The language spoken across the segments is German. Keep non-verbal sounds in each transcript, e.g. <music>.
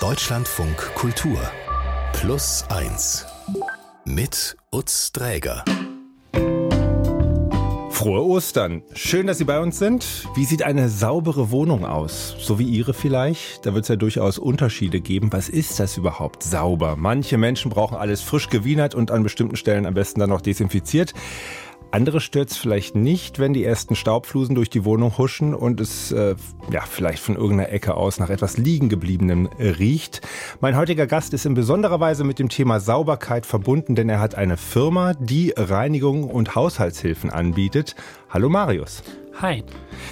Deutschlandfunk Kultur Plus 1 mit Utz Dräger. Frohe Ostern. Schön, dass Sie bei uns sind. Wie sieht eine saubere Wohnung aus? So wie Ihre vielleicht? Da wird es ja durchaus Unterschiede geben. Was ist das überhaupt sauber? Manche Menschen brauchen alles frisch gewienert und an bestimmten Stellen am besten dann noch desinfiziert. Andere stört es vielleicht nicht, wenn die ersten Staubflusen durch die Wohnung huschen und es äh, ja vielleicht von irgendeiner Ecke aus nach etwas liegen gebliebenem äh, riecht. Mein heutiger Gast ist in besonderer Weise mit dem Thema Sauberkeit verbunden, denn er hat eine Firma, die Reinigung und Haushaltshilfen anbietet. Hallo Marius. Hi.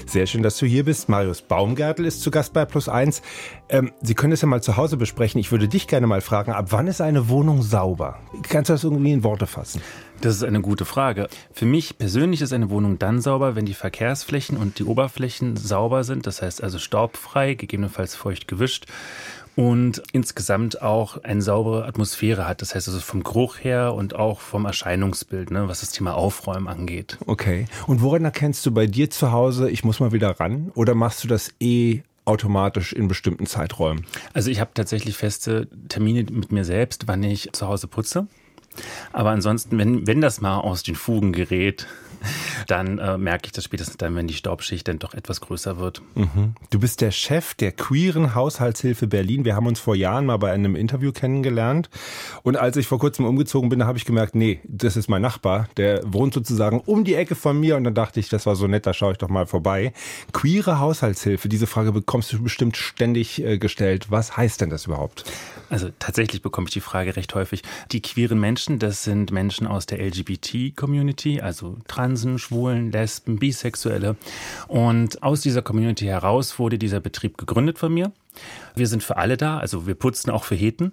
Sehr schön, dass du hier bist. Marius Baumgärtel ist zu Gast bei Plus Eins. Ähm, Sie können es ja mal zu Hause besprechen. Ich würde dich gerne mal fragen, ab wann ist eine Wohnung sauber? Kannst du das irgendwie in Worte fassen? Das ist eine gute Frage. Für mich persönlich ist eine Wohnung dann sauber, wenn die Verkehrsflächen und die Oberflächen sauber sind, das heißt also staubfrei, gegebenenfalls feucht gewischt und insgesamt auch eine saubere Atmosphäre hat. Das heißt also vom Geruch her und auch vom Erscheinungsbild, ne, was das Thema Aufräumen angeht. Okay. Und woran erkennst du bei dir zu Hause, ich muss mal wieder ran? Oder machst du das eh automatisch in bestimmten Zeiträumen? Also ich habe tatsächlich feste Termine mit mir selbst, wann ich zu Hause putze. Aber ansonsten, wenn, wenn das mal aus den Fugen gerät, <laughs> dann äh, merke ich das spätestens dann, wenn die Staubschicht dann doch etwas größer wird. Mhm. Du bist der Chef der queeren Haushaltshilfe Berlin. Wir haben uns vor Jahren mal bei einem Interview kennengelernt. Und als ich vor kurzem umgezogen bin, habe ich gemerkt, nee, das ist mein Nachbar. Der wohnt sozusagen um die Ecke von mir. Und dann dachte ich, das war so nett, da schaue ich doch mal vorbei. Queere Haushaltshilfe, diese Frage bekommst du bestimmt ständig äh, gestellt. Was heißt denn das überhaupt? Also tatsächlich bekomme ich die Frage recht häufig. Die queeren Menschen, das sind Menschen aus der LGBT-Community, also Transen, Schwulen, Lesben, Bisexuelle. Und aus dieser Community heraus wurde dieser Betrieb gegründet von mir. Wir sind für alle da, also wir putzen auch für Heten.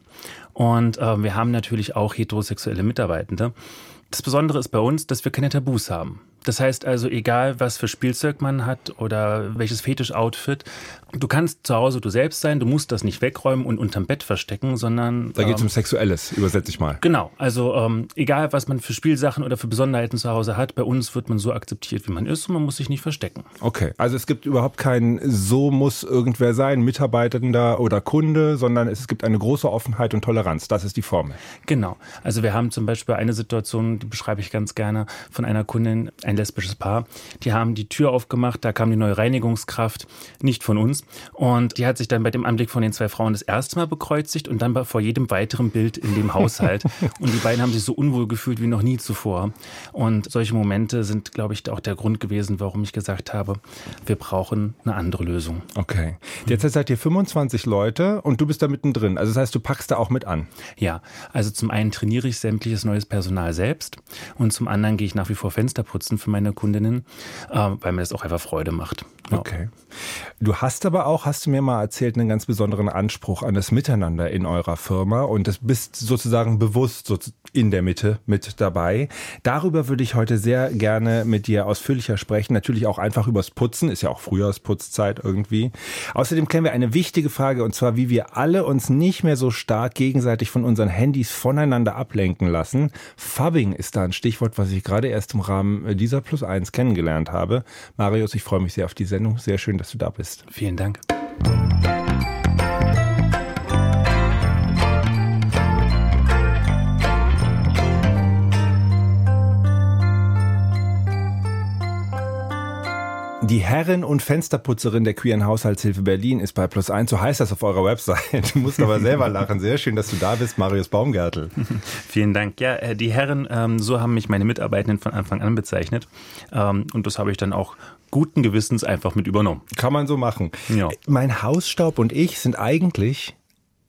Und äh, wir haben natürlich auch heterosexuelle Mitarbeitende. Das Besondere ist bei uns, dass wir keine Tabus haben. Das heißt also, egal was für Spielzeug man hat oder welches Fetisch-Outfit, du kannst zu Hause du selbst sein, du musst das nicht wegräumen und unterm Bett verstecken, sondern. Da geht es ähm, um Sexuelles, übersetze ich mal. Genau. Also ähm, egal, was man für Spielsachen oder für Besonderheiten zu Hause hat, bei uns wird man so akzeptiert, wie man ist und man muss sich nicht verstecken. Okay. Also es gibt überhaupt kein so muss irgendwer sein, Mitarbeitender oder Kunde, sondern es gibt eine große Offenheit und Toleranz. Das ist die Formel. Genau. Also wir haben zum Beispiel eine Situation, die beschreibe ich ganz gerne, von einer Kundin, ein ein lesbisches Paar. Die haben die Tür aufgemacht, da kam die neue Reinigungskraft, nicht von uns. Und die hat sich dann bei dem Anblick von den zwei Frauen das erste Mal bekreuzigt und dann vor jedem weiteren Bild in dem Haushalt. <laughs> und die beiden haben sich so unwohl gefühlt wie noch nie zuvor. Und solche Momente sind, glaube ich, auch der Grund gewesen, warum ich gesagt habe, wir brauchen eine andere Lösung. Okay. Derzeit seid ihr 25 Leute und du bist da mittendrin. Also das heißt, du packst da auch mit an. Ja, also zum einen trainiere ich sämtliches neues Personal selbst und zum anderen gehe ich nach wie vor Fenster putzen für meine Kundinnen, äh, weil mir das auch einfach Freude macht. Okay. Du hast aber auch, hast du mir mal erzählt, einen ganz besonderen Anspruch an das Miteinander in eurer Firma und das bist sozusagen bewusst so in der Mitte mit dabei. Darüber würde ich heute sehr gerne mit dir ausführlicher sprechen. Natürlich auch einfach übers Putzen, ist ja auch Frühjahrsputzzeit irgendwie. Außerdem klären wir eine wichtige Frage und zwar, wie wir alle uns nicht mehr so stark gegenseitig von unseren Handys voneinander ablenken lassen. Fubbing ist da ein Stichwort, was ich gerade erst im Rahmen dieser Plus 1 kennengelernt habe. Marius, ich freue mich sehr auf die Sendung. Sehr schön, dass du da bist. Vielen Dank. Die Herrin und Fensterputzerin der queeren Haushaltshilfe Berlin ist bei Plus 1, so heißt das auf eurer Website. Du musst aber selber lachen. Sehr schön, dass du da bist, Marius Baumgärtel. <laughs> Vielen Dank. Ja, äh, die Herren, ähm, so haben mich meine Mitarbeitenden von Anfang an bezeichnet. Ähm, und das habe ich dann auch guten Gewissens einfach mit übernommen. Kann man so machen. Ja. Mein Hausstaub und ich sind eigentlich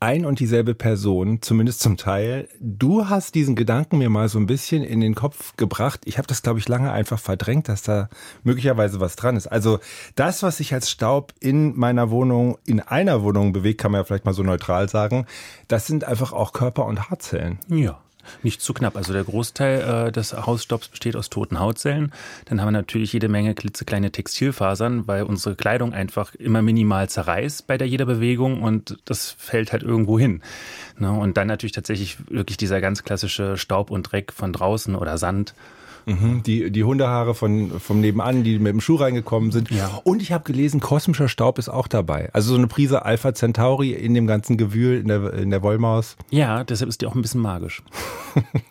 ein und dieselbe Person, zumindest zum Teil. Du hast diesen Gedanken mir mal so ein bisschen in den Kopf gebracht. Ich habe das, glaube ich, lange einfach verdrängt, dass da möglicherweise was dran ist. Also das, was sich als Staub in meiner Wohnung, in einer Wohnung bewegt, kann man ja vielleicht mal so neutral sagen, das sind einfach auch Körper- und Haarzellen. Ja nicht zu knapp. Also der Großteil äh, des Hausstaubs besteht aus toten Hautzellen. Dann haben wir natürlich jede Menge klitzekleine Textilfasern, weil unsere Kleidung einfach immer minimal zerreißt bei der jeder Bewegung und das fällt halt irgendwo hin. Ne? Und dann natürlich tatsächlich wirklich dieser ganz klassische Staub und Dreck von draußen oder Sand. Mhm, die, die Hundehaare von, vom Nebenan, die mit dem Schuh reingekommen sind. Ja. Und ich habe gelesen, kosmischer Staub ist auch dabei. Also so eine Prise Alpha Centauri in dem ganzen Gewühl, in der, in der Wollmaus. Ja, deshalb ist die auch ein bisschen magisch. <laughs>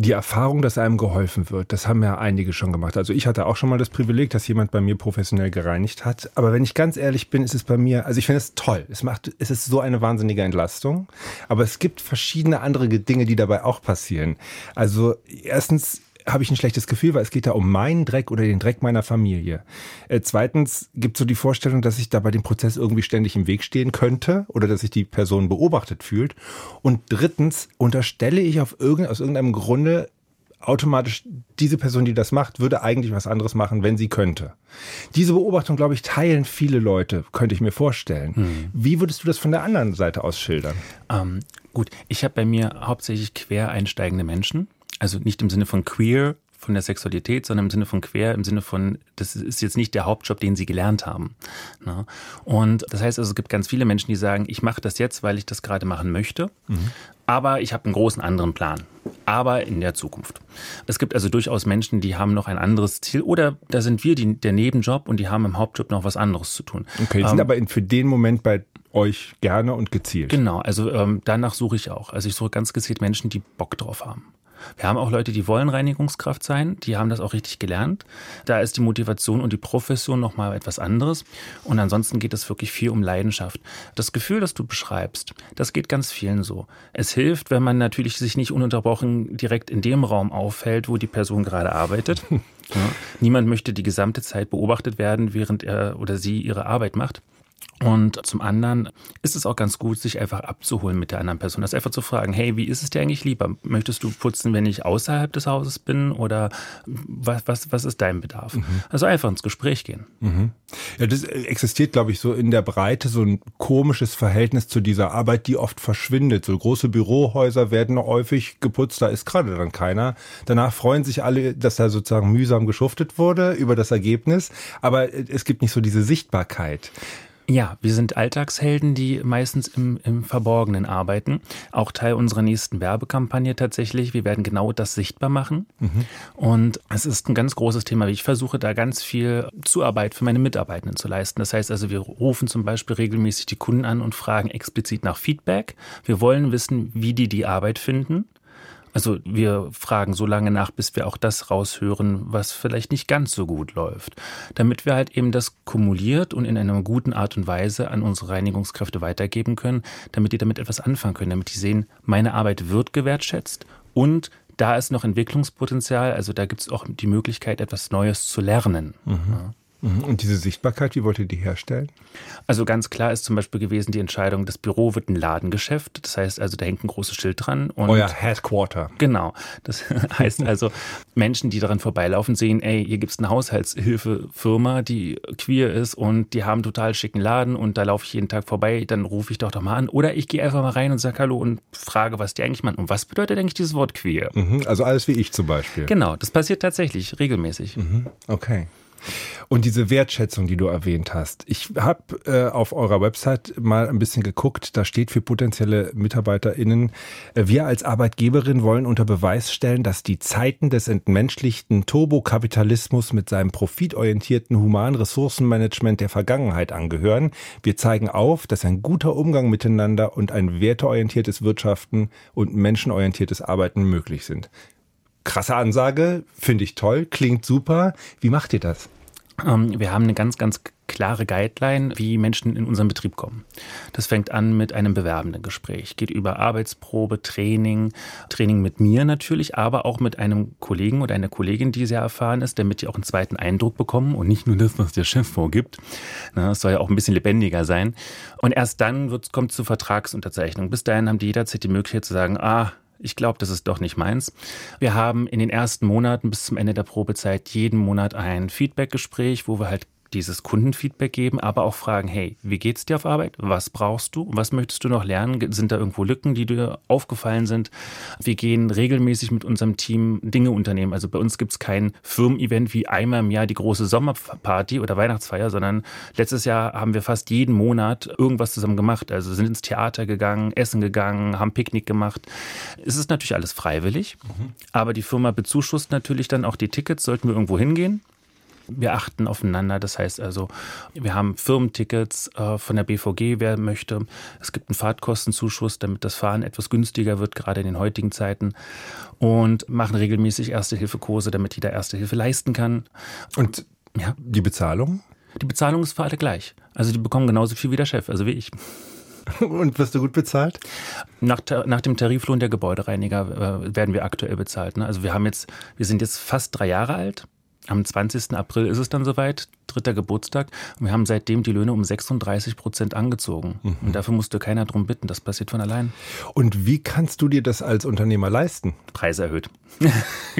Die Erfahrung, dass einem geholfen wird, das haben ja einige schon gemacht. Also ich hatte auch schon mal das Privileg, dass jemand bei mir professionell gereinigt hat. Aber wenn ich ganz ehrlich bin, ist es bei mir, also ich finde es toll. Es macht, es ist so eine wahnsinnige Entlastung. Aber es gibt verschiedene andere Dinge, die dabei auch passieren. Also erstens habe ich ein schlechtes Gefühl, weil es geht da um meinen Dreck oder den Dreck meiner Familie. Äh, zweitens gibt es so die Vorstellung, dass ich da bei dem Prozess irgendwie ständig im Weg stehen könnte oder dass sich die Person beobachtet fühlt. Und drittens unterstelle ich auf irgend, aus irgendeinem Grunde automatisch, diese Person, die das macht, würde eigentlich was anderes machen, wenn sie könnte. Diese Beobachtung, glaube ich, teilen viele Leute, könnte ich mir vorstellen. Hm. Wie würdest du das von der anderen Seite aus schildern? Ähm, gut, ich habe bei mir hauptsächlich quer einsteigende Menschen. Also nicht im Sinne von queer, von der Sexualität, sondern im Sinne von quer, im Sinne von, das ist jetzt nicht der Hauptjob, den sie gelernt haben. Ne? Und das heißt also, es gibt ganz viele Menschen, die sagen, ich mache das jetzt, weil ich das gerade machen möchte, aber ich habe einen großen anderen Plan. Aber in der Zukunft. Es gibt also durchaus Menschen, die haben noch ein anderes Ziel oder da sind wir die, der Nebenjob und die haben im Hauptjob noch was anderes zu tun. Okay, die sind aber in, für den Moment bei euch gerne und gezielt. Genau, also ähm, danach suche ich auch. Also ich suche ganz gezielt Menschen, die Bock drauf haben. Wir haben auch Leute, die wollen Reinigungskraft sein, die haben das auch richtig gelernt. Da ist die Motivation und die Profession nochmal etwas anderes. Und ansonsten geht es wirklich viel um Leidenschaft. Das Gefühl, das du beschreibst, das geht ganz vielen so. Es hilft, wenn man natürlich sich nicht ununterbrochen direkt in dem Raum aufhält, wo die Person gerade arbeitet. <laughs> Ja. Niemand möchte die gesamte Zeit beobachtet werden, während er oder sie ihre Arbeit macht. Und zum anderen ist es auch ganz gut, sich einfach abzuholen mit der anderen Person. Das einfach zu fragen, hey, wie ist es dir eigentlich lieber? Möchtest du putzen, wenn ich außerhalb des Hauses bin? Oder was, was, was ist dein Bedarf? Mhm. Also einfach ins Gespräch gehen. Mhm. Ja, das existiert, glaube ich, so in der Breite so ein komisches Verhältnis zu dieser Arbeit, die oft verschwindet. So große Bürohäuser werden häufig geputzt, da ist gerade dann keiner. Danach freuen sich alle, dass da sozusagen mühsam geschuftet wurde über das Ergebnis. Aber es gibt nicht so diese Sichtbarkeit. Ja, wir sind Alltagshelden, die meistens im, im Verborgenen arbeiten. Auch Teil unserer nächsten Werbekampagne tatsächlich. Wir werden genau das sichtbar machen. Mhm. Und es ist ein ganz großes Thema. Ich versuche da ganz viel Zuarbeit für meine Mitarbeitenden zu leisten. Das heißt also, wir rufen zum Beispiel regelmäßig die Kunden an und fragen explizit nach Feedback. Wir wollen wissen, wie die die Arbeit finden. Also wir fragen so lange nach, bis wir auch das raushören, was vielleicht nicht ganz so gut läuft, damit wir halt eben das kumuliert und in einer guten Art und Weise an unsere Reinigungskräfte weitergeben können, damit die damit etwas anfangen können, damit die sehen, meine Arbeit wird gewertschätzt und da ist noch Entwicklungspotenzial, also da gibt es auch die Möglichkeit, etwas Neues zu lernen. Mhm. Ja. Mhm. Und diese Sichtbarkeit, wie wollt ihr die herstellen? Also ganz klar ist zum Beispiel gewesen die Entscheidung, das Büro wird ein Ladengeschäft. Das heißt also, da hängt ein großes Schild dran. Und Euer Headquarter. Genau. Das <laughs> heißt also, Menschen, die daran vorbeilaufen, sehen, ey, hier gibt's eine Haushaltshilfefirma, die queer ist und die haben total schicken Laden und da laufe ich jeden Tag vorbei, dann rufe ich doch doch mal an. Oder ich gehe einfach mal rein und sage Hallo und frage, was die eigentlich machen. Und was bedeutet eigentlich dieses Wort queer? Mhm. Also alles wie ich zum Beispiel. Genau, das passiert tatsächlich regelmäßig. Mhm. Okay. Und diese Wertschätzung, die du erwähnt hast. Ich habe äh, auf eurer Website mal ein bisschen geguckt. Da steht für potenzielle MitarbeiterInnen, äh, wir als Arbeitgeberin wollen unter Beweis stellen, dass die Zeiten des entmenschlichten Turbokapitalismus mit seinem profitorientierten humanen Ressourcenmanagement der Vergangenheit angehören. Wir zeigen auf, dass ein guter Umgang miteinander und ein werteorientiertes Wirtschaften und menschenorientiertes Arbeiten möglich sind krasse Ansage, finde ich toll, klingt super. Wie macht ihr das? Ähm, wir haben eine ganz, ganz klare Guideline, wie Menschen in unseren Betrieb kommen. Das fängt an mit einem bewerbenden Gespräch, geht über Arbeitsprobe, Training, Training mit mir natürlich, aber auch mit einem Kollegen oder einer Kollegin, die sehr erfahren ist, damit die auch einen zweiten Eindruck bekommen und nicht nur das, was der Chef vorgibt. Es soll ja auch ein bisschen lebendiger sein. Und erst dann kommt es zur Vertragsunterzeichnung. Bis dahin haben die jederzeit die Möglichkeit zu sagen, ah, ich glaube, das ist doch nicht meins. Wir haben in den ersten Monaten bis zum Ende der Probezeit jeden Monat ein Feedbackgespräch, wo wir halt dieses Kundenfeedback geben, aber auch fragen, hey, wie geht's dir auf Arbeit? Was brauchst du? Was möchtest du noch lernen? Sind da irgendwo Lücken, die dir aufgefallen sind? Wir gehen regelmäßig mit unserem Team Dinge unternehmen. Also bei uns gibt's kein Firmen-Event wie einmal im Jahr die große Sommerparty oder Weihnachtsfeier, sondern letztes Jahr haben wir fast jeden Monat irgendwas zusammen gemacht. Also sind ins Theater gegangen, essen gegangen, haben Picknick gemacht. Es ist natürlich alles freiwillig, mhm. aber die Firma bezuschusst natürlich dann auch die Tickets, sollten wir irgendwo hingehen. Wir achten aufeinander. Das heißt also, wir haben Firmentickets äh, von der BVG, wer möchte. Es gibt einen Fahrtkostenzuschuss, damit das Fahren etwas günstiger wird, gerade in den heutigen Zeiten. Und machen regelmäßig Erste-Hilfe-Kurse, damit jeder Erste Hilfe leisten kann. Und ja. die Bezahlung? Die Bezahlung ist für alle gleich. Also die bekommen genauso viel wie der Chef, also wie ich. <laughs> Und wirst du gut bezahlt? Nach, nach dem Tariflohn der Gebäudereiniger äh, werden wir aktuell bezahlt. Ne? Also wir haben jetzt, wir sind jetzt fast drei Jahre alt am 20. April ist es dann soweit, dritter Geburtstag. Und wir haben seitdem die Löhne um 36 Prozent angezogen. Mhm. Und dafür musste keiner drum bitten. Das passiert von allein. Und wie kannst du dir das als Unternehmer leisten? Preise erhöht. <laughs> und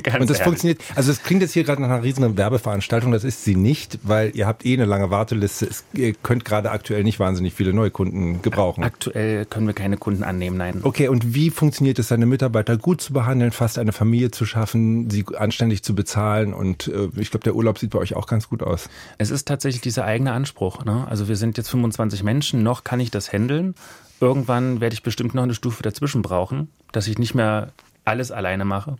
das ehrlich. funktioniert, also es klingt jetzt hier gerade nach einer riesigen Werbeveranstaltung. Das ist sie nicht, weil ihr habt eh eine lange Warteliste. Es, ihr könnt gerade aktuell nicht wahnsinnig viele neue Kunden gebrauchen. Aktuell können wir keine Kunden annehmen, nein. Okay, und wie funktioniert es, seine Mitarbeiter gut zu behandeln, fast eine Familie zu schaffen, sie anständig zu bezahlen und äh, ich glaube, der Urlaub sieht bei euch auch ganz gut aus. Es ist tatsächlich dieser eigene Anspruch. Ne? Also wir sind jetzt 25 Menschen, noch kann ich das handeln. Irgendwann werde ich bestimmt noch eine Stufe dazwischen brauchen, dass ich nicht mehr alles alleine mache.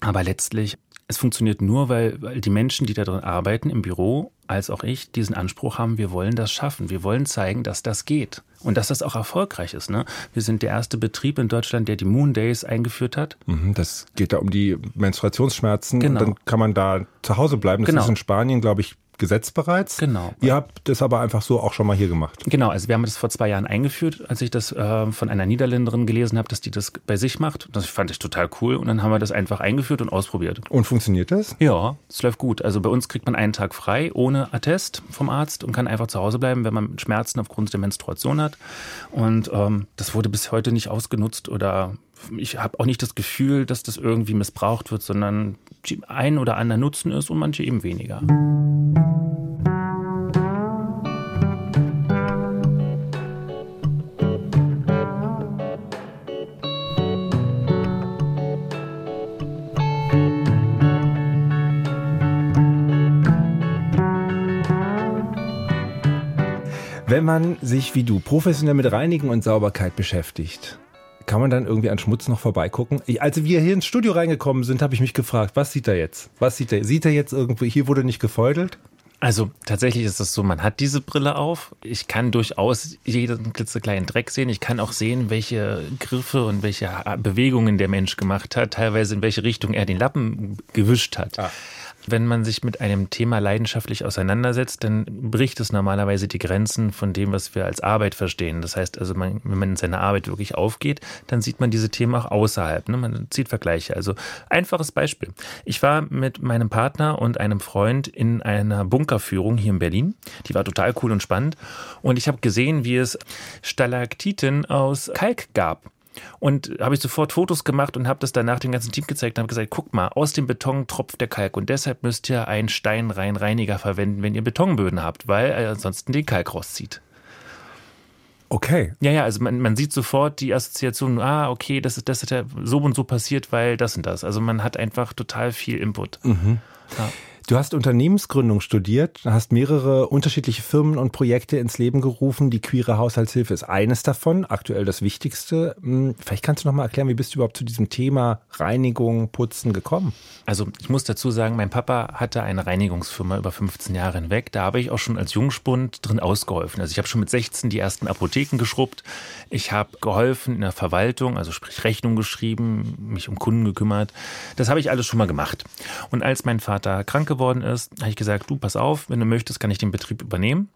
Aber letztlich, es funktioniert nur, weil, weil die Menschen, die da drin arbeiten im Büro, als auch ich, diesen Anspruch haben, wir wollen das schaffen. Wir wollen zeigen, dass das geht. Und dass das auch erfolgreich ist. Ne? Wir sind der erste Betrieb in Deutschland, der die Moon Days eingeführt hat. Mhm, das geht da um die Menstruationsschmerzen. Genau. Und dann kann man da zu Hause bleiben. Das genau. ist in Spanien, glaube ich, Gesetz bereits. Genau. Ihr habt das aber einfach so auch schon mal hier gemacht. Genau, also wir haben das vor zwei Jahren eingeführt, als ich das äh, von einer Niederländerin gelesen habe, dass die das bei sich macht. Das fand ich total cool und dann haben wir das einfach eingeführt und ausprobiert. Und funktioniert das? Ja, es läuft gut. Also bei uns kriegt man einen Tag frei ohne Attest vom Arzt und kann einfach zu Hause bleiben, wenn man Schmerzen aufgrund der Menstruation hat. Und ähm, das wurde bis heute nicht ausgenutzt oder ich habe auch nicht das Gefühl, dass das irgendwie missbraucht wird, sondern ein oder anderen nutzen es und manche eben weniger. Wenn man sich wie du professionell mit Reinigen und Sauberkeit beschäftigt, kann man dann irgendwie an Schmutz noch vorbeigucken? Ich, als wir hier ins Studio reingekommen sind, habe ich mich gefragt, was sieht er jetzt? Was sieht er? Sieht er jetzt irgendwie, hier wurde nicht gefeudelt? Also tatsächlich ist es so, man hat diese Brille auf. Ich kann durchaus jeden klitzekleinen Dreck sehen. Ich kann auch sehen, welche Griffe und welche Bewegungen der Mensch gemacht hat, teilweise in welche Richtung er den Lappen gewischt hat. Ah. Wenn man sich mit einem Thema leidenschaftlich auseinandersetzt, dann bricht es normalerweise die Grenzen von dem, was wir als Arbeit verstehen. Das heißt also, man, wenn man in seiner Arbeit wirklich aufgeht, dann sieht man diese Themen auch außerhalb. Ne? Man zieht Vergleiche. Also einfaches Beispiel. Ich war mit meinem Partner und einem Freund in einer Bunkerführung hier in Berlin. Die war total cool und spannend. Und ich habe gesehen, wie es Stalaktiten aus Kalk gab. Und habe ich sofort Fotos gemacht und habe das danach dem ganzen Team gezeigt und habe gesagt, guck mal, aus dem Beton tropft der Kalk und deshalb müsst ihr einen Steinreinreiniger verwenden, wenn ihr Betonböden habt, weil er ansonsten den Kalk rauszieht. Okay. Ja, ja, also man, man sieht sofort die Assoziation, ah, okay, das ist, das ist ja so und so passiert, weil das und das. Also man hat einfach total viel Input. Mhm. Ja. Du hast Unternehmensgründung studiert, hast mehrere unterschiedliche Firmen und Projekte ins Leben gerufen. Die queere Haushaltshilfe ist eines davon, aktuell das Wichtigste. Hm, vielleicht kannst du noch mal erklären, wie bist du überhaupt zu diesem Thema Reinigung, Putzen gekommen? Also ich muss dazu sagen, mein Papa hatte eine Reinigungsfirma über 15 Jahre hinweg. Da habe ich auch schon als Jungspund drin ausgeholfen. Also ich habe schon mit 16 die ersten Apotheken geschrubbt. Ich habe geholfen in der Verwaltung, also sprich Rechnung geschrieben, mich um Kunden gekümmert. Das habe ich alles schon mal gemacht. Und als mein Vater krank geworden ist, habe ich gesagt, du pass auf, wenn du möchtest, kann ich den Betrieb übernehmen.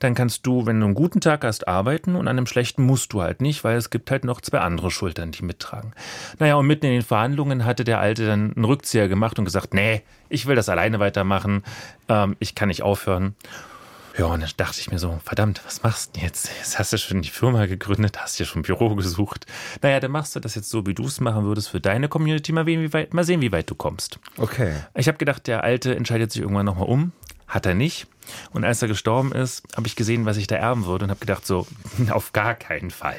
Dann kannst du, wenn du einen guten Tag hast, arbeiten und an einem schlechten musst du halt nicht, weil es gibt halt noch zwei andere Schultern, die mittragen. Naja, und mitten in den Verhandlungen hatte der Alte dann einen Rückzieher gemacht und gesagt, nee, ich will das alleine weitermachen, ähm, ich kann nicht aufhören. Ja, und dann dachte ich mir so, verdammt, was machst du denn jetzt? Jetzt hast du schon die Firma gegründet, hast dir schon ein Büro gesucht. Naja, dann machst du das jetzt so, wie du es machen würdest für deine Community. Mal, wie weit, mal sehen, wie weit du kommst. Okay. Ich habe gedacht, der Alte entscheidet sich irgendwann nochmal um. Hat er nicht. Und als er gestorben ist, habe ich gesehen, was ich da erben würde und habe gedacht, so, <laughs> auf gar keinen Fall.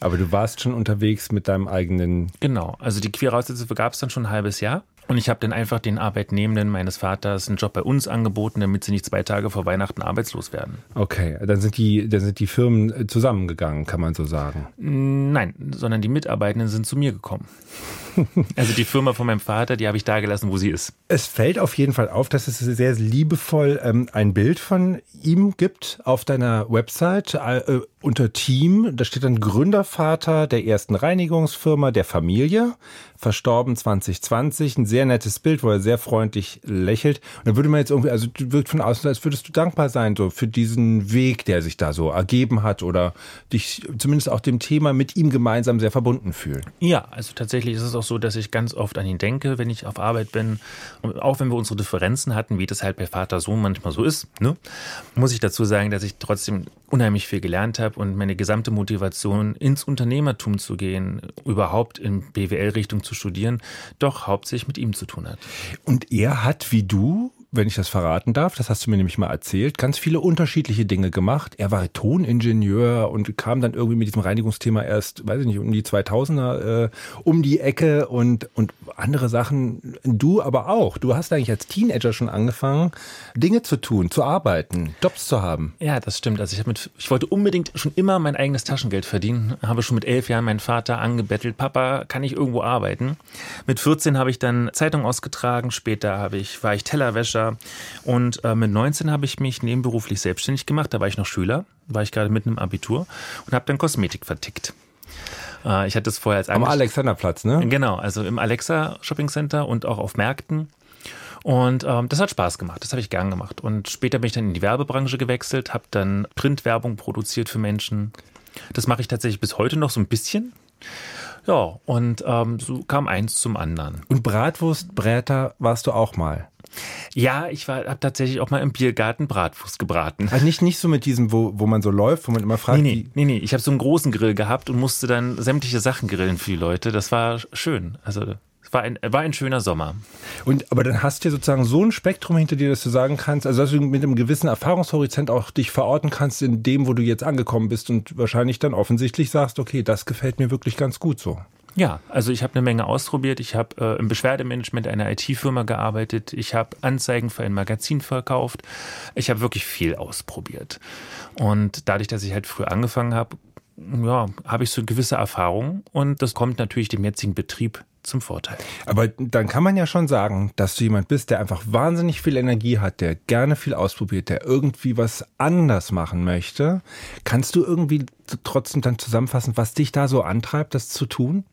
Aber du warst schon unterwegs mit deinem eigenen. Genau, also die queere Aushilfe gab es dann schon ein halbes Jahr. Und ich habe dann einfach den Arbeitnehmenden meines Vaters einen Job bei uns angeboten, damit sie nicht zwei Tage vor Weihnachten arbeitslos werden. Okay, dann sind die, dann sind die Firmen äh, zusammengegangen, kann man so sagen. Nein, sondern die Mitarbeitenden sind zu mir gekommen. <laughs> Also die Firma von meinem Vater, die habe ich da gelassen, wo sie ist. Es fällt auf jeden Fall auf, dass es sehr liebevoll ähm, ein Bild von ihm gibt auf deiner Website äh, unter Team. Da steht dann Gründervater der ersten Reinigungsfirma der Familie, verstorben 2020. Ein sehr nettes Bild, wo er sehr freundlich lächelt. Und da würde man jetzt irgendwie, also wirkt von außen, als würdest du dankbar sein so für diesen Weg, der sich da so ergeben hat oder dich zumindest auch dem Thema mit ihm gemeinsam sehr verbunden fühlen. Ja, also tatsächlich ist es auch so, dass ich ganz oft an ihn denke, wenn ich auf Arbeit bin. Und auch wenn wir unsere Differenzen hatten, wie das halt bei Vater Sohn manchmal so ist, ne, muss ich dazu sagen, dass ich trotzdem unheimlich viel gelernt habe und meine gesamte Motivation ins Unternehmertum zu gehen, überhaupt in BWL-Richtung zu studieren, doch hauptsächlich mit ihm zu tun hat. Und er hat wie du wenn ich das verraten darf, das hast du mir nämlich mal erzählt, ganz viele unterschiedliche Dinge gemacht. Er war Toningenieur und kam dann irgendwie mit diesem Reinigungsthema erst, weiß ich nicht, um die 2000er äh, um die Ecke und, und andere Sachen. Du aber auch. Du hast eigentlich als Teenager schon angefangen, Dinge zu tun, zu arbeiten, Jobs zu haben. Ja, das stimmt. Also ich, hab mit, ich wollte unbedingt schon immer mein eigenes Taschengeld verdienen. Habe schon mit elf Jahren meinen Vater angebettelt, Papa, kann ich irgendwo arbeiten? Mit 14 habe ich dann Zeitung ausgetragen, später habe ich, war ich Tellerwäscher und äh, mit 19 habe ich mich nebenberuflich selbstständig gemacht. Da war ich noch Schüler, war ich gerade mitten im Abitur und habe dann Kosmetik vertickt. Äh, ich hatte es vorher als Am Alexanderplatz, ne? Genau, also im Alexa Shopping Center und auch auf Märkten. Und ähm, das hat Spaß gemacht, das habe ich gern gemacht. Und später bin ich dann in die Werbebranche gewechselt, habe dann Printwerbung produziert für Menschen. Das mache ich tatsächlich bis heute noch so ein bisschen. Ja, und ähm, so kam eins zum anderen. Und Bratwurstbräter warst du auch mal? Ja, ich habe tatsächlich auch mal im Biergarten Bratwurst gebraten. Also nicht, nicht so mit diesem, wo, wo man so läuft, wo man immer fragt. Nee, nee, nee, nee. ich habe so einen großen Grill gehabt und musste dann sämtliche Sachen grillen für die Leute. Das war schön. Also es war ein, war ein schöner Sommer. Und aber dann hast du ja sozusagen so ein Spektrum hinter dir, dass du sagen kannst, also dass du mit einem gewissen Erfahrungshorizont auch dich verorten kannst in dem, wo du jetzt angekommen bist und wahrscheinlich dann offensichtlich sagst, okay, das gefällt mir wirklich ganz gut so. Ja, also ich habe eine Menge ausprobiert. Ich habe äh, im Beschwerdemanagement einer IT-Firma gearbeitet. Ich habe Anzeigen für ein Magazin verkauft. Ich habe wirklich viel ausprobiert. Und dadurch, dass ich halt früh angefangen habe, ja, habe ich so gewisse Erfahrungen und das kommt natürlich dem jetzigen Betrieb zum Vorteil. Aber dann kann man ja schon sagen, dass du jemand bist, der einfach wahnsinnig viel Energie hat, der gerne viel ausprobiert, der irgendwie was anders machen möchte. Kannst du irgendwie trotzdem dann zusammenfassen, was dich da so antreibt, das zu tun?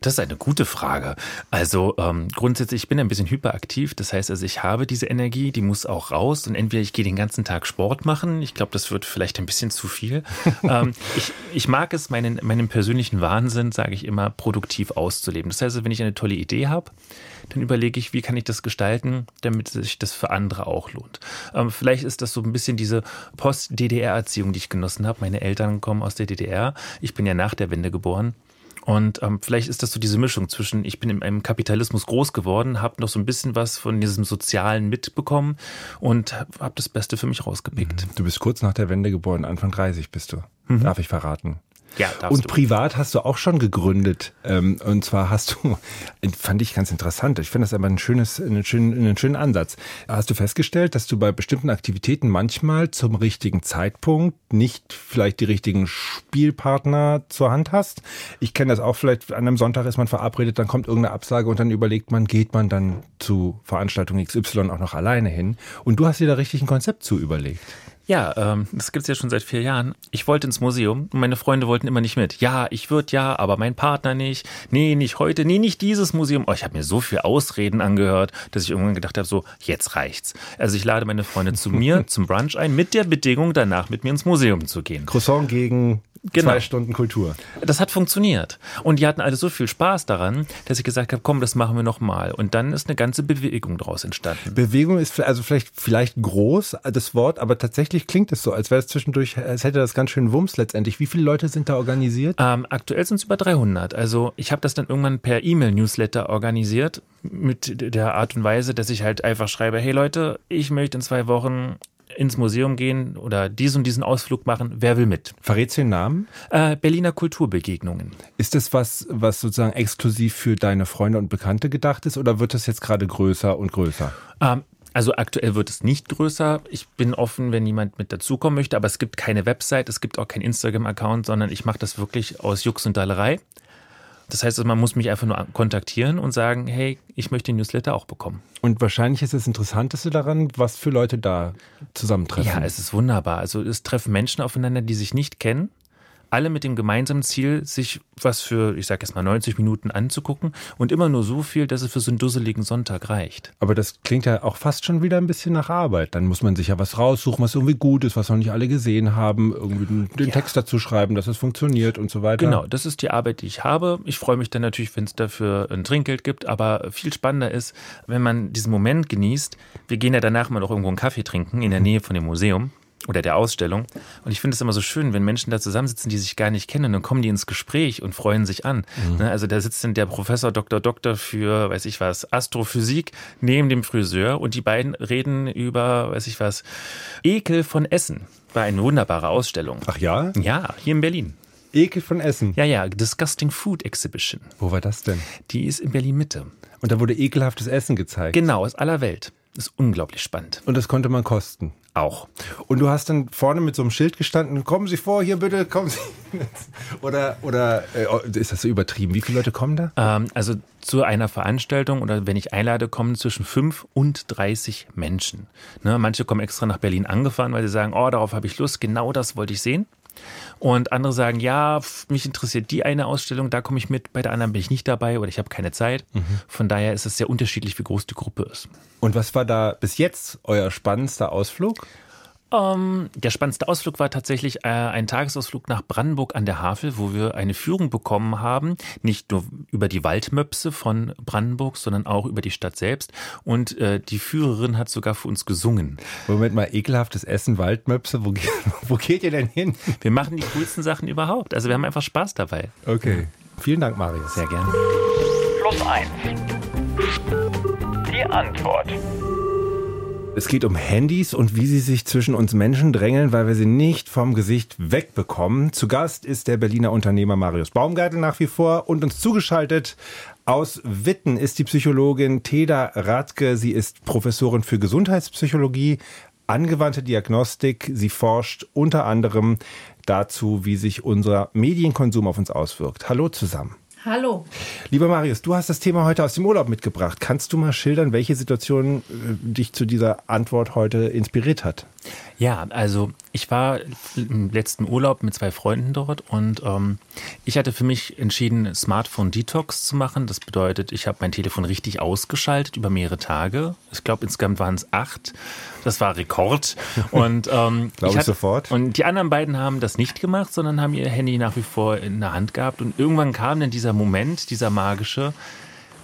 Das ist eine gute Frage. Also ähm, grundsätzlich, ich bin ein bisschen hyperaktiv. Das heißt also, ich habe diese Energie, die muss auch raus. Und entweder ich gehe den ganzen Tag Sport machen. Ich glaube, das wird vielleicht ein bisschen zu viel. <laughs> ähm, ich, ich mag es, meinen, meinen persönlichen Wahnsinn, sage ich immer, produktiv auszuleben. Das heißt, wenn ich eine tolle Idee habe, dann überlege ich, wie kann ich das gestalten, damit sich das für andere auch lohnt. Ähm, vielleicht ist das so ein bisschen diese Post-DDR-Erziehung, die ich genossen habe. Meine Eltern kommen aus der DDR. Ich bin ja nach der Wende geboren. Und ähm, vielleicht ist das so diese Mischung zwischen, ich bin in einem Kapitalismus groß geworden, habe noch so ein bisschen was von diesem Sozialen mitbekommen und habe das Beste für mich rausgepickt. Du bist kurz nach der Wende geboren, Anfang 30 bist du. Mhm. Darf ich verraten? Ja, und du. privat hast du auch schon gegründet. Ähm, und zwar hast du, <laughs> fand ich ganz interessant. Ich finde das aber ein schönes, einen schönen, einen schönen Ansatz. Hast du festgestellt, dass du bei bestimmten Aktivitäten manchmal zum richtigen Zeitpunkt nicht vielleicht die richtigen Spielpartner zur Hand hast? Ich kenne das auch vielleicht, an einem Sonntag ist man verabredet, dann kommt irgendeine Absage und dann überlegt man, geht man dann zu Veranstaltung XY auch noch alleine hin? Und du hast dir da richtig ein Konzept zu überlegt. Ja, ähm, das gibt's ja schon seit vier Jahren. Ich wollte ins Museum und meine Freunde wollten immer nicht mit. Ja, ich würde ja, aber mein Partner nicht. Nee, nicht heute. Nee, nicht dieses Museum. Oh, ich habe mir so viel Ausreden angehört, dass ich irgendwann gedacht habe, so, jetzt reicht's. Also ich lade meine Freunde zu mir <laughs> zum Brunch ein, mit der Bedingung, danach mit mir ins Museum zu gehen. Croissant gegen genau. zwei Stunden Kultur. Das hat funktioniert. Und die hatten alle so viel Spaß daran, dass ich gesagt habe, komm, das machen wir nochmal. Und dann ist eine ganze Bewegung daraus entstanden. Bewegung ist also vielleicht, vielleicht groß, das Wort, aber tatsächlich klingt es so, als wäre es zwischendurch, als hätte das ganz schön Wumms letztendlich. Wie viele Leute sind da organisiert? Ähm, aktuell sind es über 300. Also ich habe das dann irgendwann per E-Mail-Newsletter organisiert mit der Art und Weise, dass ich halt einfach schreibe, hey Leute, ich möchte in zwei Wochen ins Museum gehen oder diesen und diesen Ausflug machen. Wer will mit? Verrätst du den Namen? Äh, Berliner Kulturbegegnungen. Ist das was, was sozusagen exklusiv für deine Freunde und Bekannte gedacht ist oder wird das jetzt gerade größer und größer? Ähm, also aktuell wird es nicht größer. Ich bin offen, wenn jemand mit dazukommen möchte, aber es gibt keine Website, es gibt auch keinen Instagram-Account, sondern ich mache das wirklich aus Jux und Dallerei. Das heißt, also, man muss mich einfach nur kontaktieren und sagen, hey, ich möchte den Newsletter auch bekommen. Und wahrscheinlich ist das Interessanteste daran, was für Leute da zusammentreffen. Ja, es ist wunderbar. Also es treffen Menschen aufeinander, die sich nicht kennen alle mit dem gemeinsamen Ziel, sich was für, ich sage jetzt mal 90 Minuten anzugucken und immer nur so viel, dass es für so einen dusseligen Sonntag reicht. Aber das klingt ja auch fast schon wieder ein bisschen nach Arbeit. Dann muss man sich ja was raussuchen, was irgendwie gut ist, was noch nicht alle gesehen haben, irgendwie den ja. Text dazu schreiben, dass es funktioniert und so weiter. Genau, das ist die Arbeit, die ich habe. Ich freue mich dann natürlich, wenn es dafür ein Trinkgeld gibt, aber viel spannender ist, wenn man diesen Moment genießt. Wir gehen ja danach mal noch irgendwo einen Kaffee trinken in der Nähe von dem Museum oder der Ausstellung. Und ich finde es immer so schön, wenn Menschen da zusammensitzen, die sich gar nicht kennen, dann kommen die ins Gespräch und freuen sich an. Mhm. Ne, also da sitzt dann der Professor Dr. Doktor für, weiß ich was, Astrophysik neben dem Friseur und die beiden reden über, weiß ich was, Ekel von Essen. War eine wunderbare Ausstellung. Ach ja? Ja, hier in Berlin. Ekel von Essen? Ja, ja, Disgusting Food Exhibition. Wo war das denn? Die ist in Berlin Mitte. Und da wurde ekelhaftes Essen gezeigt? Genau, aus aller Welt. Das ist unglaublich spannend. Und das konnte man kosten? Auch. Und du hast dann vorne mit so einem Schild gestanden, kommen Sie vor, hier bitte, kommen Sie. oder oder äh, ist das so übertrieben? Wie viele Leute kommen da? Ähm, also zu einer Veranstaltung oder wenn ich einlade, kommen zwischen 5 und 30 Menschen. Ne, manche kommen extra nach Berlin angefahren, weil sie sagen, oh, darauf habe ich Lust, genau das wollte ich sehen. Und andere sagen, ja, mich interessiert die eine Ausstellung, da komme ich mit, bei der anderen bin ich nicht dabei oder ich habe keine Zeit. Mhm. Von daher ist es sehr unterschiedlich, wie groß die Gruppe ist. Und was war da bis jetzt euer spannendster Ausflug? Ähm, der spannendste Ausflug war tatsächlich äh, ein Tagesausflug nach Brandenburg an der Havel, wo wir eine Führung bekommen haben, nicht nur über die Waldmöpse von Brandenburg, sondern auch über die Stadt selbst. Und äh, die Führerin hat sogar für uns gesungen. Moment mal, ekelhaftes Essen, Waldmöpse, wo, <laughs> wo geht ihr denn hin? Wir machen die coolsten Sachen überhaupt. Also wir haben einfach Spaß dabei. Okay. Vielen Dank, Marius. Sehr gerne. Plus eins. Die Antwort. Es geht um Handys und wie sie sich zwischen uns Menschen drängeln, weil wir sie nicht vom Gesicht wegbekommen. Zu Gast ist der Berliner Unternehmer Marius Baumgartel nach wie vor und uns zugeschaltet aus Witten ist die Psychologin Teda Radke. Sie ist Professorin für Gesundheitspsychologie, angewandte Diagnostik. Sie forscht unter anderem dazu, wie sich unser Medienkonsum auf uns auswirkt. Hallo zusammen. Hallo. Lieber Marius, du hast das Thema heute aus dem Urlaub mitgebracht. Kannst du mal schildern, welche Situation äh, dich zu dieser Antwort heute inspiriert hat? Ja, also ich war im letzten Urlaub mit zwei Freunden dort und ähm, ich hatte für mich entschieden, Smartphone-Detox zu machen. Das bedeutet, ich habe mein Telefon richtig ausgeschaltet über mehrere Tage. Ich glaube, insgesamt waren es acht. Das war Rekord. <laughs> Und ähm, glaube ich, ich sofort. Und die anderen beiden haben das nicht gemacht, sondern haben ihr Handy nach wie vor in der Hand gehabt. Und irgendwann kam dann dieser Moment, dieser magische,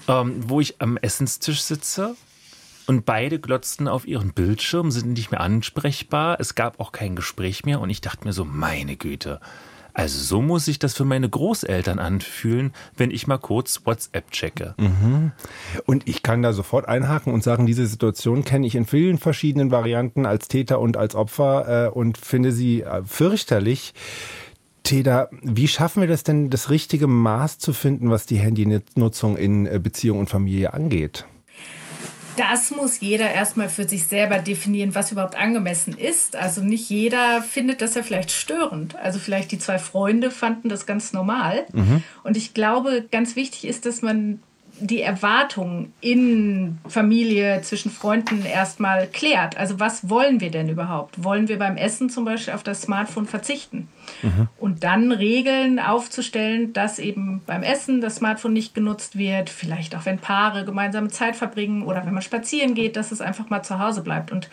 ähm, wo ich am Essenstisch sitze und beide glotzten auf ihren Bildschirm, sind nicht mehr ansprechbar. Es gab auch kein Gespräch mehr. Und ich dachte mir so, meine Güte. Also so muss sich das für meine Großeltern anfühlen, wenn ich mal kurz WhatsApp checke. Mhm. Und ich kann da sofort einhaken und sagen, diese Situation kenne ich in vielen verschiedenen Varianten als Täter und als Opfer äh, und finde sie äh, fürchterlich. Teda, wie schaffen wir das denn, das richtige Maß zu finden, was die Handynutzung in äh, Beziehung und Familie angeht? Das muss jeder erstmal für sich selber definieren, was überhaupt angemessen ist. Also nicht jeder findet das ja vielleicht störend. Also vielleicht die zwei Freunde fanden das ganz normal. Mhm. Und ich glaube, ganz wichtig ist, dass man die Erwartungen in Familie, zwischen Freunden erstmal klärt. Also was wollen wir denn überhaupt? Wollen wir beim Essen zum Beispiel auf das Smartphone verzichten? Mhm. Und dann Regeln aufzustellen, dass eben beim Essen das Smartphone nicht genutzt wird, vielleicht auch wenn Paare gemeinsame Zeit verbringen oder wenn man spazieren geht, dass es einfach mal zu Hause bleibt. Und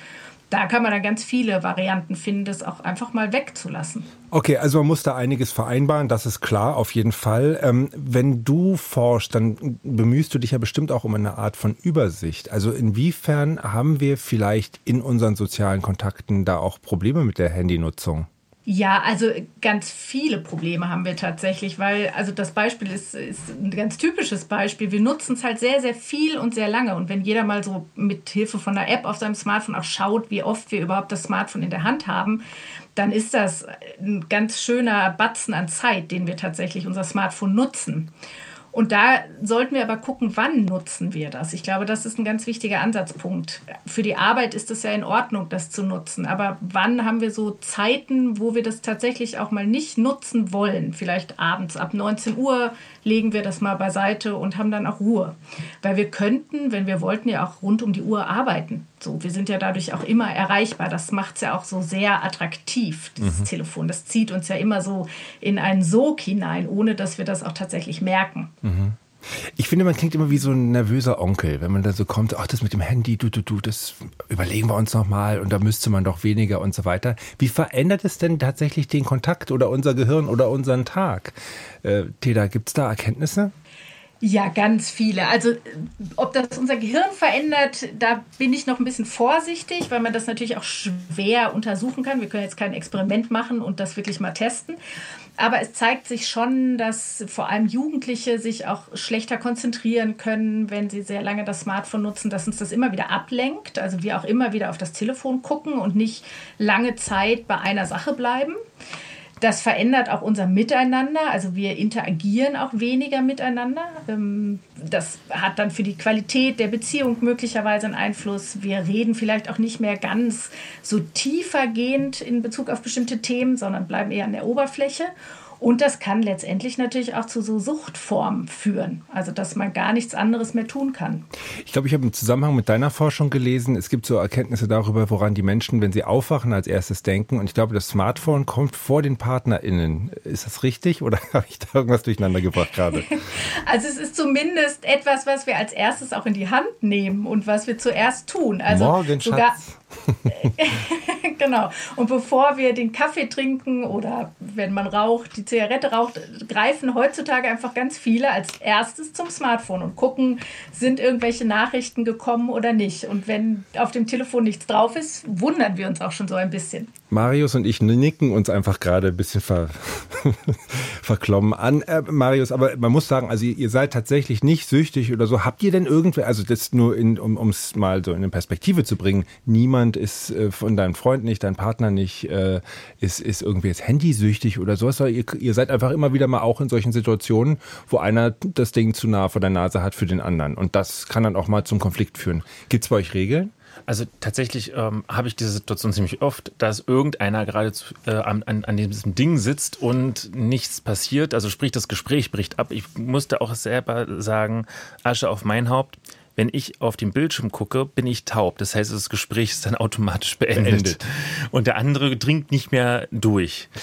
da kann man dann ganz viele Varianten finden, das auch einfach mal wegzulassen. Okay, also man muss da einiges vereinbaren, das ist klar, auf jeden Fall. Ähm, wenn du forschst, dann bemühst du dich ja bestimmt auch um eine Art von Übersicht. Also inwiefern haben wir vielleicht in unseren sozialen Kontakten da auch Probleme mit der Handynutzung? Ja, also ganz viele Probleme haben wir tatsächlich, weil also das Beispiel ist, ist ein ganz typisches Beispiel. Wir nutzen es halt sehr, sehr viel und sehr lange. Und wenn jeder mal so mit Hilfe von einer App auf seinem Smartphone auch schaut, wie oft wir überhaupt das Smartphone in der Hand haben, dann ist das ein ganz schöner Batzen an Zeit, den wir tatsächlich unser Smartphone nutzen. Und da sollten wir aber gucken, wann nutzen wir das. Ich glaube, das ist ein ganz wichtiger Ansatzpunkt. Für die Arbeit ist es ja in Ordnung, das zu nutzen. Aber wann haben wir so Zeiten, wo wir das tatsächlich auch mal nicht nutzen wollen? Vielleicht abends ab 19 Uhr legen wir das mal beiseite und haben dann auch Ruhe. Weil wir könnten, wenn wir wollten, ja auch rund um die Uhr arbeiten. So, wir sind ja dadurch auch immer erreichbar. Das macht es ja auch so sehr attraktiv, dieses mhm. Telefon. Das zieht uns ja immer so in einen Sog hinein, ohne dass wir das auch tatsächlich merken. Mhm. Ich finde, man klingt immer wie so ein nervöser Onkel, wenn man da so kommt, ach, das mit dem Handy, du, du, du, das überlegen wir uns nochmal und da müsste man doch weniger und so weiter. Wie verändert es denn tatsächlich den Kontakt oder unser Gehirn oder unseren Tag? Äh, Teda, gibt es da Erkenntnisse? Ja, ganz viele. Also ob das unser Gehirn verändert, da bin ich noch ein bisschen vorsichtig, weil man das natürlich auch schwer untersuchen kann. Wir können jetzt kein Experiment machen und das wirklich mal testen. Aber es zeigt sich schon, dass vor allem Jugendliche sich auch schlechter konzentrieren können, wenn sie sehr lange das Smartphone nutzen, dass uns das immer wieder ablenkt. Also wir auch immer wieder auf das Telefon gucken und nicht lange Zeit bei einer Sache bleiben. Das verändert auch unser Miteinander. Also wir interagieren auch weniger miteinander. Ähm, das hat dann für die Qualität der Beziehung möglicherweise einen Einfluss. Wir reden vielleicht auch nicht mehr ganz so tiefergehend in Bezug auf bestimmte Themen, sondern bleiben eher an der Oberfläche. Und das kann letztendlich natürlich auch zu so Suchtformen führen, also dass man gar nichts anderes mehr tun kann. Ich glaube, ich habe im Zusammenhang mit deiner Forschung gelesen, es gibt so Erkenntnisse darüber, woran die Menschen, wenn sie aufwachen, als erstes denken. Und ich glaube, das Smartphone kommt vor den PartnerInnen. Ist das richtig oder <laughs> habe ich da irgendwas durcheinander gebracht gerade? <laughs> also es ist zumindest etwas, was wir als erstes auch in die Hand nehmen und was wir zuerst tun. Also Morgen, sogar, Schatz. <laughs> genau. Und bevor wir den Kaffee trinken oder wenn man raucht, die Zigarette raucht, greifen heutzutage einfach ganz viele als erstes zum Smartphone und gucken, sind irgendwelche Nachrichten gekommen oder nicht. Und wenn auf dem Telefon nichts drauf ist, wundern wir uns auch schon so ein bisschen. Marius und ich nicken uns einfach gerade ein bisschen ver <laughs> verklommen an. Äh, Marius, aber man muss sagen, also ihr seid tatsächlich nicht süchtig oder so. Habt ihr denn irgendwer, also das nur, in, um es mal so in eine Perspektive zu bringen, niemand ist äh, von deinem Freund nicht, dein Partner nicht, äh, ist, ist irgendwie jetzt handysüchtig oder sowas. Ihr, ihr seid einfach immer wieder mal auch in solchen Situationen, wo einer das Ding zu nah vor der Nase hat für den anderen. Und das kann dann auch mal zum Konflikt führen. Gibt es bei euch Regeln? Also tatsächlich ähm, habe ich diese Situation ziemlich oft, dass irgendeiner gerade zu, äh, an, an diesem Ding sitzt und nichts passiert. Also sprich, das Gespräch bricht ab. Ich musste auch selber sagen, Asche auf mein Haupt. Wenn ich auf den Bildschirm gucke, bin ich taub. Das heißt, das Gespräch ist dann automatisch beendet. beendet. Und der andere dringt nicht mehr durch. <laughs>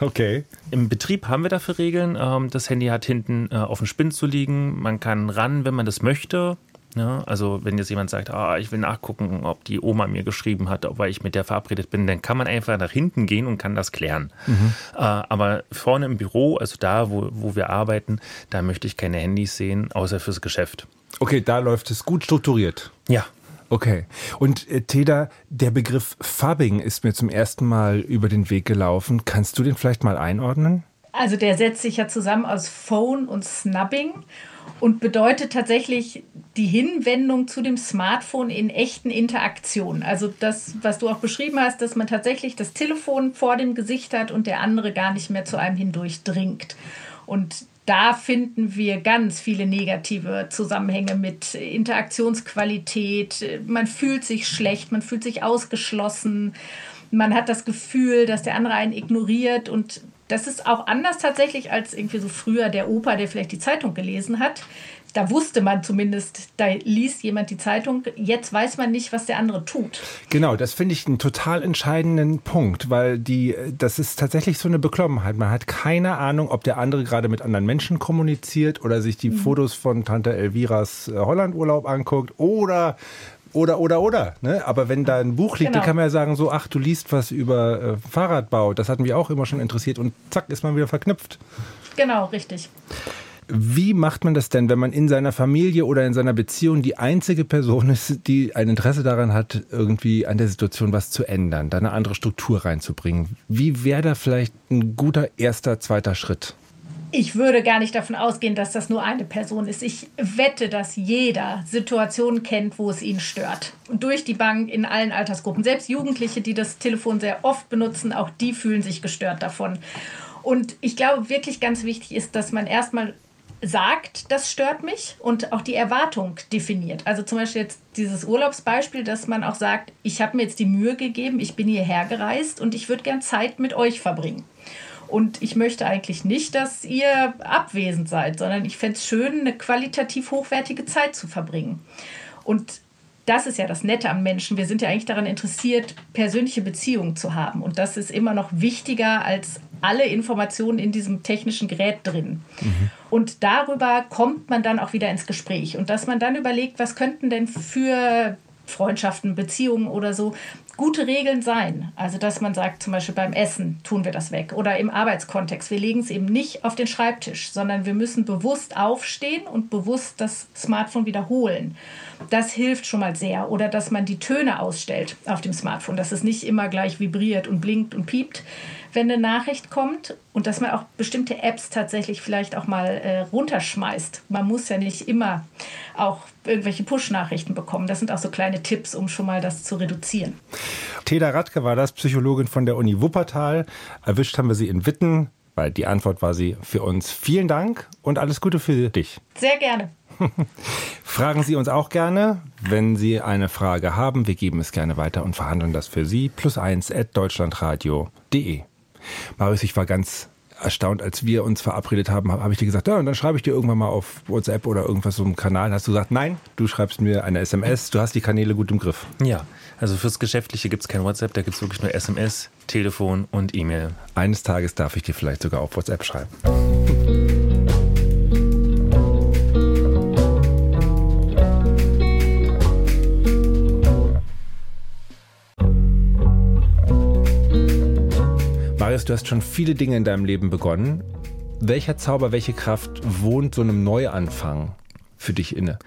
Okay. Im Betrieb haben wir dafür Regeln. Ähm, das Handy hat hinten äh, auf dem Spinn zu liegen. Man kann ran, wenn man das möchte. Ja, also wenn jetzt jemand sagt, ah, ich will nachgucken, ob die Oma mir geschrieben hat, ob ich mit der verabredet bin, dann kann man einfach nach hinten gehen und kann das klären. Mhm. Äh, aber vorne im Büro, also da, wo, wo wir arbeiten, da möchte ich keine Handys sehen, außer fürs Geschäft. Okay, da läuft es gut strukturiert. Ja. Okay. Und äh, Teda, der Begriff Fubbing ist mir zum ersten Mal über den Weg gelaufen. Kannst du den vielleicht mal einordnen? Also der setzt sich ja zusammen aus Phone und Snubbing und bedeutet tatsächlich die Hinwendung zu dem Smartphone in echten Interaktionen. Also das, was du auch beschrieben hast, dass man tatsächlich das Telefon vor dem Gesicht hat und der andere gar nicht mehr zu einem hindurch dringt. Und da finden wir ganz viele negative Zusammenhänge mit Interaktionsqualität. Man fühlt sich schlecht, man fühlt sich ausgeschlossen. Man hat das Gefühl, dass der andere einen ignoriert und das ist auch anders tatsächlich als irgendwie so früher der Opa, der vielleicht die Zeitung gelesen hat. Da wusste man zumindest, da liest jemand die Zeitung. Jetzt weiß man nicht, was der andere tut. Genau, das finde ich einen total entscheidenden Punkt, weil die, das ist tatsächlich so eine Beklommenheit. Man hat keine Ahnung, ob der andere gerade mit anderen Menschen kommuniziert oder sich die mhm. Fotos von Tante Elviras äh, Hollandurlaub anguckt oder oder, oder, oder. Ne? Aber wenn da ein Buch liegt, Genau. dann kann man ja sagen, so, ach, du liest was über äh, Fahrradbau. Das hatten wir auch immer schon interessiert. Und zack, ist man wieder verknüpft. Genau, richtig. Wie macht man das denn, wenn man in seiner Familie oder in seiner Beziehung die einzige Person ist, die ein Interesse daran hat, irgendwie an der Situation was zu ändern, da eine andere Struktur reinzubringen? Wie wäre da vielleicht ein guter erster, zweiter Schritt? Ich würde gar nicht davon ausgehen, dass das nur eine Person ist. Ich wette, dass jeder Situationen kennt, wo es ihn stört. Und durch die Bank in allen Altersgruppen. Selbst Jugendliche, die das Telefon sehr oft benutzen, auch die fühlen sich gestört davon. Und ich glaube, wirklich ganz wichtig ist, dass man erstmal sagt, das stört mich und auch die Erwartung definiert. Also zum Beispiel jetzt dieses Urlaubsbeispiel, dass man auch sagt, ich habe mir jetzt die Mühe gegeben, ich bin hierher gereist und ich würde gern Zeit mit euch verbringen. Und ich möchte eigentlich nicht, dass ihr abwesend seid, sondern ich fände es schön, eine qualitativ hochwertige Zeit zu verbringen. Und das ist ja das Nette am Menschen. Wir sind ja eigentlich daran interessiert, persönliche Beziehungen zu haben. Und das ist immer noch wichtiger als alle Informationen in diesem technischen Gerät drin. Und darüber kommt man dann auch wieder ins Gespräch. Und dass man dann überlegt, was könnten denn für Freundschaften, Beziehungen oder so gute Regeln sein. Also dass man sagt, zum Beispiel beim Essen tun wir das weg oder im Arbeitskontext. Wir legen es eben nicht auf den Schreibtisch, sondern wir müssen bewusst aufstehen und bewusst das Smartphone wiederholen. Das hilft schon mal sehr. Oder dass man die Töne ausstellt auf dem Smartphone, dass es nicht immer gleich vibriert und blinkt und piept, wenn eine Nachricht kommt. Und dass man auch bestimmte Apps tatsächlich vielleicht auch mal äh, runterschmeißt. Man muss ja nicht immer auch irgendwelche Push-Nachrichten bekommen. Das sind auch so kleine Tipps, um schon mal das zu reduzieren. Teda Radke war das, Psychologin von der Uni Wuppertal. Erwischt haben wir sie in Witten, weil die Antwort war sie für uns. Vielen Dank und alles Gute für dich. Sehr gerne. <laughs> Fragen Sie uns auch gerne, wenn Sie eine Frage haben. Wir geben es gerne weiter und verhandeln das für Sie. Plus eins at deutschlandradio.de. Marius, ich war ganz erstaunt, als wir uns verabredet haben, habe hab ich dir gesagt, ja, und dann schreibe ich dir irgendwann mal auf WhatsApp oder irgendwas so einem Kanal. Hast du gesagt, nein, du schreibst mir eine SMS, du hast die Kanäle gut im Griff. Ja, also fürs Geschäftliche gibt es kein WhatsApp, da gibt es wirklich nur SMS, Telefon und E-Mail. Eines Tages darf ich dir vielleicht sogar auf WhatsApp schreiben. Marius, du hast schon viele Dinge in deinem Leben begonnen. Welcher Zauber, welche Kraft wohnt so einem Neuanfang für dich inne?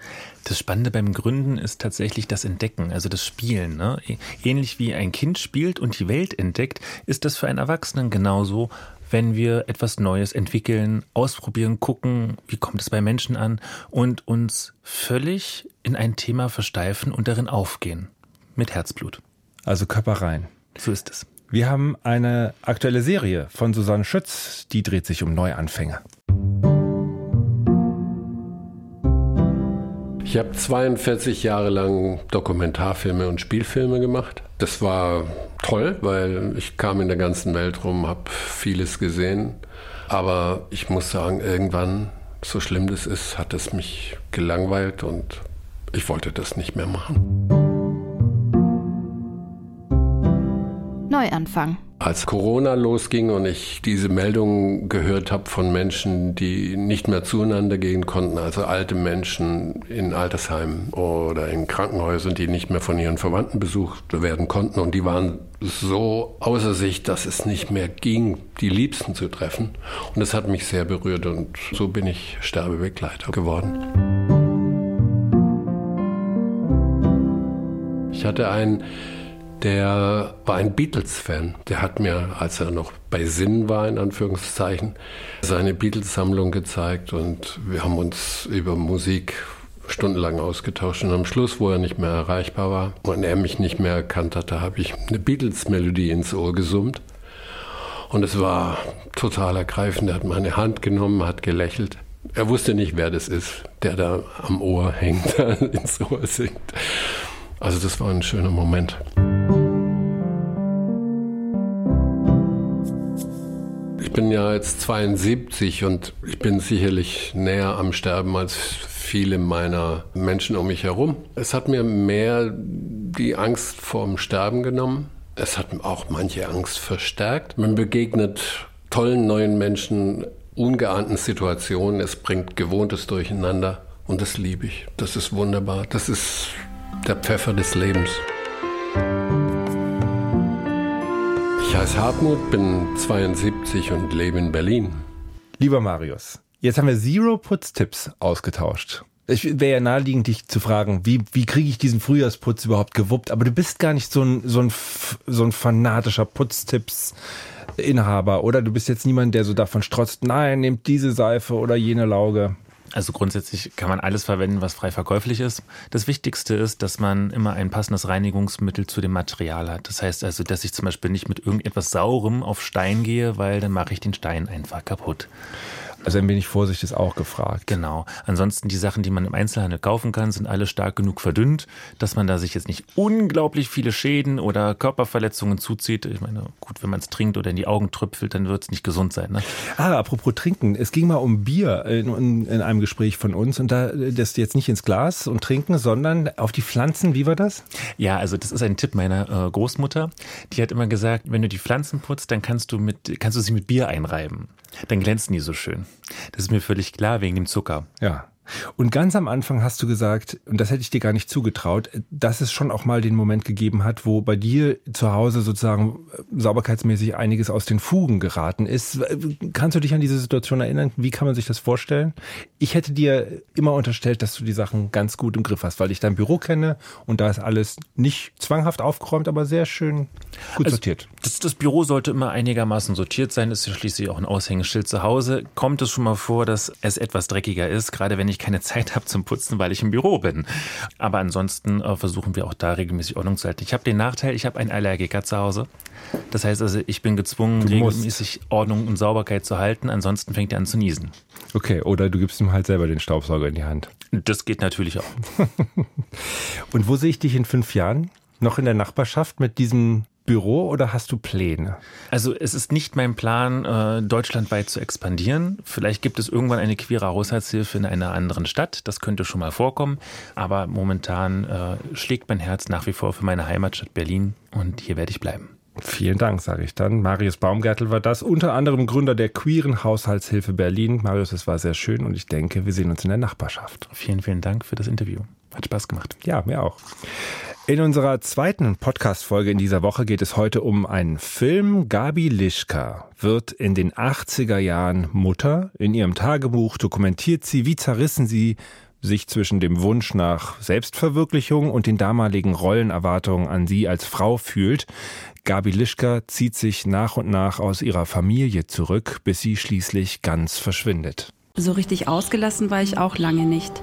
Das Spannende beim Gründen ist tatsächlich das Entdecken, also das Spielen. Ne? Ähnlich wie ein Kind spielt und die Welt entdeckt, ist das für einen Erwachsenen genauso, wenn wir etwas Neues entwickeln, ausprobieren, gucken, wie kommt es bei Menschen an und uns völlig in ein Thema versteifen und darin aufgehen. Mit Herzblut. Also Körper rein. So ist es. Wir haben eine aktuelle Serie von Susanne Schütz, die dreht sich um Neuanfänge. Ich habe 42 Jahre lang Dokumentarfilme und Spielfilme gemacht. Das war toll, weil ich kam in der ganzen Welt rum, habe vieles gesehen. Aber ich muss sagen, irgendwann, so schlimm das ist, hat es mich gelangweilt und ich wollte das nicht mehr machen. Neuanfang. Als Corona losging und ich diese Meldungen gehört habe von Menschen, die nicht mehr zueinander gehen konnten, also alte Menschen in Altersheimen oder in Krankenhäusern, die nicht mehr von ihren Verwandten besucht werden konnten und die waren so außer sich, dass es nicht mehr ging, die Liebsten zu treffen. Und das hat mich sehr berührt und so bin ich Sterbebegleiter geworden. Ich hatte einen der war ein Beatles-Fan. Der hat mir, als er noch bei Sinn war, in Anführungszeichen, seine Beatles-Sammlung gezeigt und wir haben uns über Musik stundenlang ausgetauscht und am Schluss, wo er nicht mehr erreichbar war und er mich nicht mehr erkannt hatte, habe ich eine Beatles-Melodie ins Ohr gesummt und es war total ergreifend. Er hat meine Hand genommen, hat gelächelt. Er wusste nicht, wer das ist, der da am Ohr hängt, <laughs> ins Ohr singt. Also das war ein schöner Moment. Ich bin ja jetzt 72 und ich bin sicherlich näher am Sterben als viele meiner Menschen um mich herum. Es hat mir mehr die Angst vorm Sterben genommen. Es hat auch manche Angst verstärkt. Man begegnet tollen neuen Menschen, ungeahnten Situationen. Es bringt Gewohntes durcheinander und das liebe ich. Das ist wunderbar. Das ist der Pfeffer des Lebens. Ich heiße Hartmut, bin 72 und lebe in Berlin. Lieber Marius, jetzt haben wir Zero Putztipps ausgetauscht. Es wäre ja naheliegend, dich zu fragen, wie, wie kriege ich diesen Frühjahrsputz überhaupt gewuppt? Aber du bist gar nicht so ein, so ein, so ein fanatischer Putztipps-Inhaber, oder? Du bist jetzt niemand, der so davon strotzt, nein, nehmt diese Seife oder jene Lauge. Also grundsätzlich kann man alles verwenden, was frei verkäuflich ist. Das Wichtigste ist, dass man immer ein passendes Reinigungsmittel zu dem Material hat. Das heißt also, dass ich zum Beispiel nicht mit irgendetwas Saurem auf Stein gehe, weil dann mache ich den Stein einfach kaputt. Also ein wenig Vorsicht ist auch gefragt. Genau. Ansonsten die Sachen, die man im Einzelhandel kaufen kann, sind alle stark genug verdünnt, dass man da sich jetzt nicht unglaublich viele Schäden oder Körperverletzungen zuzieht. Ich meine, gut, wenn man es trinkt oder in die Augen tröpfelt, dann wird es nicht gesund sein. Ne? Ah, apropos trinken. Es ging mal um Bier in, in, in einem Gespräch von uns und da das jetzt nicht ins Glas und trinken, sondern auf die Pflanzen. Wie war das? Ja, also das ist ein Tipp meiner äh, Großmutter. Die hat immer gesagt, wenn du die Pflanzen putzt, dann kannst du mit kannst du sie mit Bier einreiben dann glänzen die so schön. Das ist mir völlig klar wegen dem Zucker. Ja. Und ganz am Anfang hast du gesagt, und das hätte ich dir gar nicht zugetraut, dass es schon auch mal den Moment gegeben hat, wo bei dir zu Hause sozusagen sauberkeitsmäßig einiges aus den Fugen geraten ist. Kannst du dich an diese Situation erinnern? Wie kann man sich das vorstellen? Ich hätte dir immer unterstellt, dass du die Sachen ganz gut im Griff hast, weil ich dein Büro kenne und da ist alles nicht zwanghaft aufgeräumt, aber sehr schön gut also sortiert. Das, das Büro sollte immer einigermaßen sortiert sein. Ist ja schließlich auch ein Aushängeschild zu Hause. Kommt es schon mal vor, dass es etwas dreckiger ist, gerade wenn ich keine Zeit habe zum Putzen, weil ich im Büro bin. Aber ansonsten äh, versuchen wir auch da regelmäßig Ordnung zu halten. Ich habe den Nachteil, ich habe einen Allergiker zu Hause. Das heißt also, ich bin gezwungen, regelmäßig Ordnung und Sauberkeit zu halten. Ansonsten fängt er an zu niesen. Okay, oder du gibst ihm halt selber den Staubsauger in die Hand. Das geht natürlich auch. <laughs> und wo sehe ich dich in fünf Jahren? Noch in der Nachbarschaft mit diesem Büro oder hast du Pläne? Also es ist nicht mein Plan, äh, deutschlandweit zu expandieren. Vielleicht gibt es irgendwann eine queere Haushaltshilfe in einer anderen Stadt. Das könnte schon mal vorkommen. Aber momentan äh, schlägt mein Herz nach wie vor für meine Heimatstadt Berlin und hier werde ich bleiben. Vielen Dank, sage ich dann. Marius Baumgärtel war das, unter anderem Gründer der queeren Haushaltshilfe Berlin. Marius, es war sehr schön und ich denke, wir sehen uns in der Nachbarschaft. Vielen, vielen Dank für das Interview. Hat Spaß gemacht. Ja, mir auch. In unserer zweiten Podcast-Folge in dieser Woche geht es heute um einen Film. Gabi Lischka wird in den 80er Jahren Mutter. In ihrem Tagebuch dokumentiert sie, wie zerrissen sie sich zwischen dem Wunsch nach Selbstverwirklichung und den damaligen Rollenerwartungen an sie als Frau fühlt. Gabi Lischka zieht sich nach und nach aus ihrer Familie zurück, bis sie schließlich ganz verschwindet. So richtig ausgelassen war ich auch lange nicht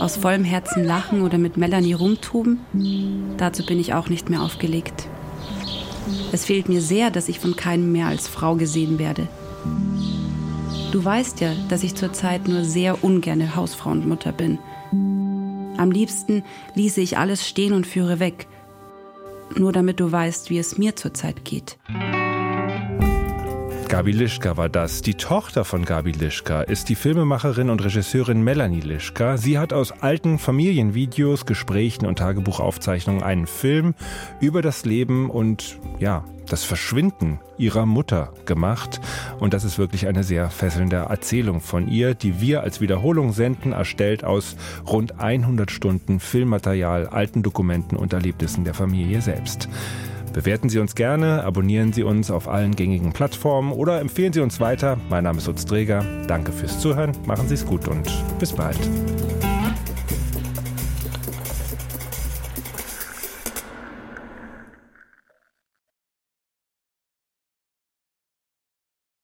aus vollem Herzen lachen oder mit Melanie rumtuben, dazu bin ich auch nicht mehr aufgelegt. Es fehlt mir sehr, dass ich von keinem mehr als Frau gesehen werde. Du weißt ja, dass ich zurzeit nur sehr ungerne Hausfrau und Mutter bin. Am liebsten ließe ich alles stehen und führe weg. Nur damit du weißt, wie es mir zurzeit geht. Gabi Lischka war das. Die Tochter von Gabi Lischka ist die Filmemacherin und Regisseurin Melanie Lischka. Sie hat aus alten Familienvideos, Gesprächen und Tagebuchaufzeichnungen einen Film über das Leben und ja, das Verschwinden ihrer Mutter gemacht. Und das ist wirklich eine sehr fesselnde Erzählung von ihr, die wir als Wiederholung senden, erstellt aus rund 100 Stunden Filmmaterial, alten Dokumenten und Erlebnissen der Familie selbst. Bewerten Sie uns gerne, abonnieren Sie uns auf allen gängigen Plattformen oder empfehlen Sie uns weiter. Mein Name ist Utz Träger. Danke fürs Zuhören, machen Sie es gut und bis bald.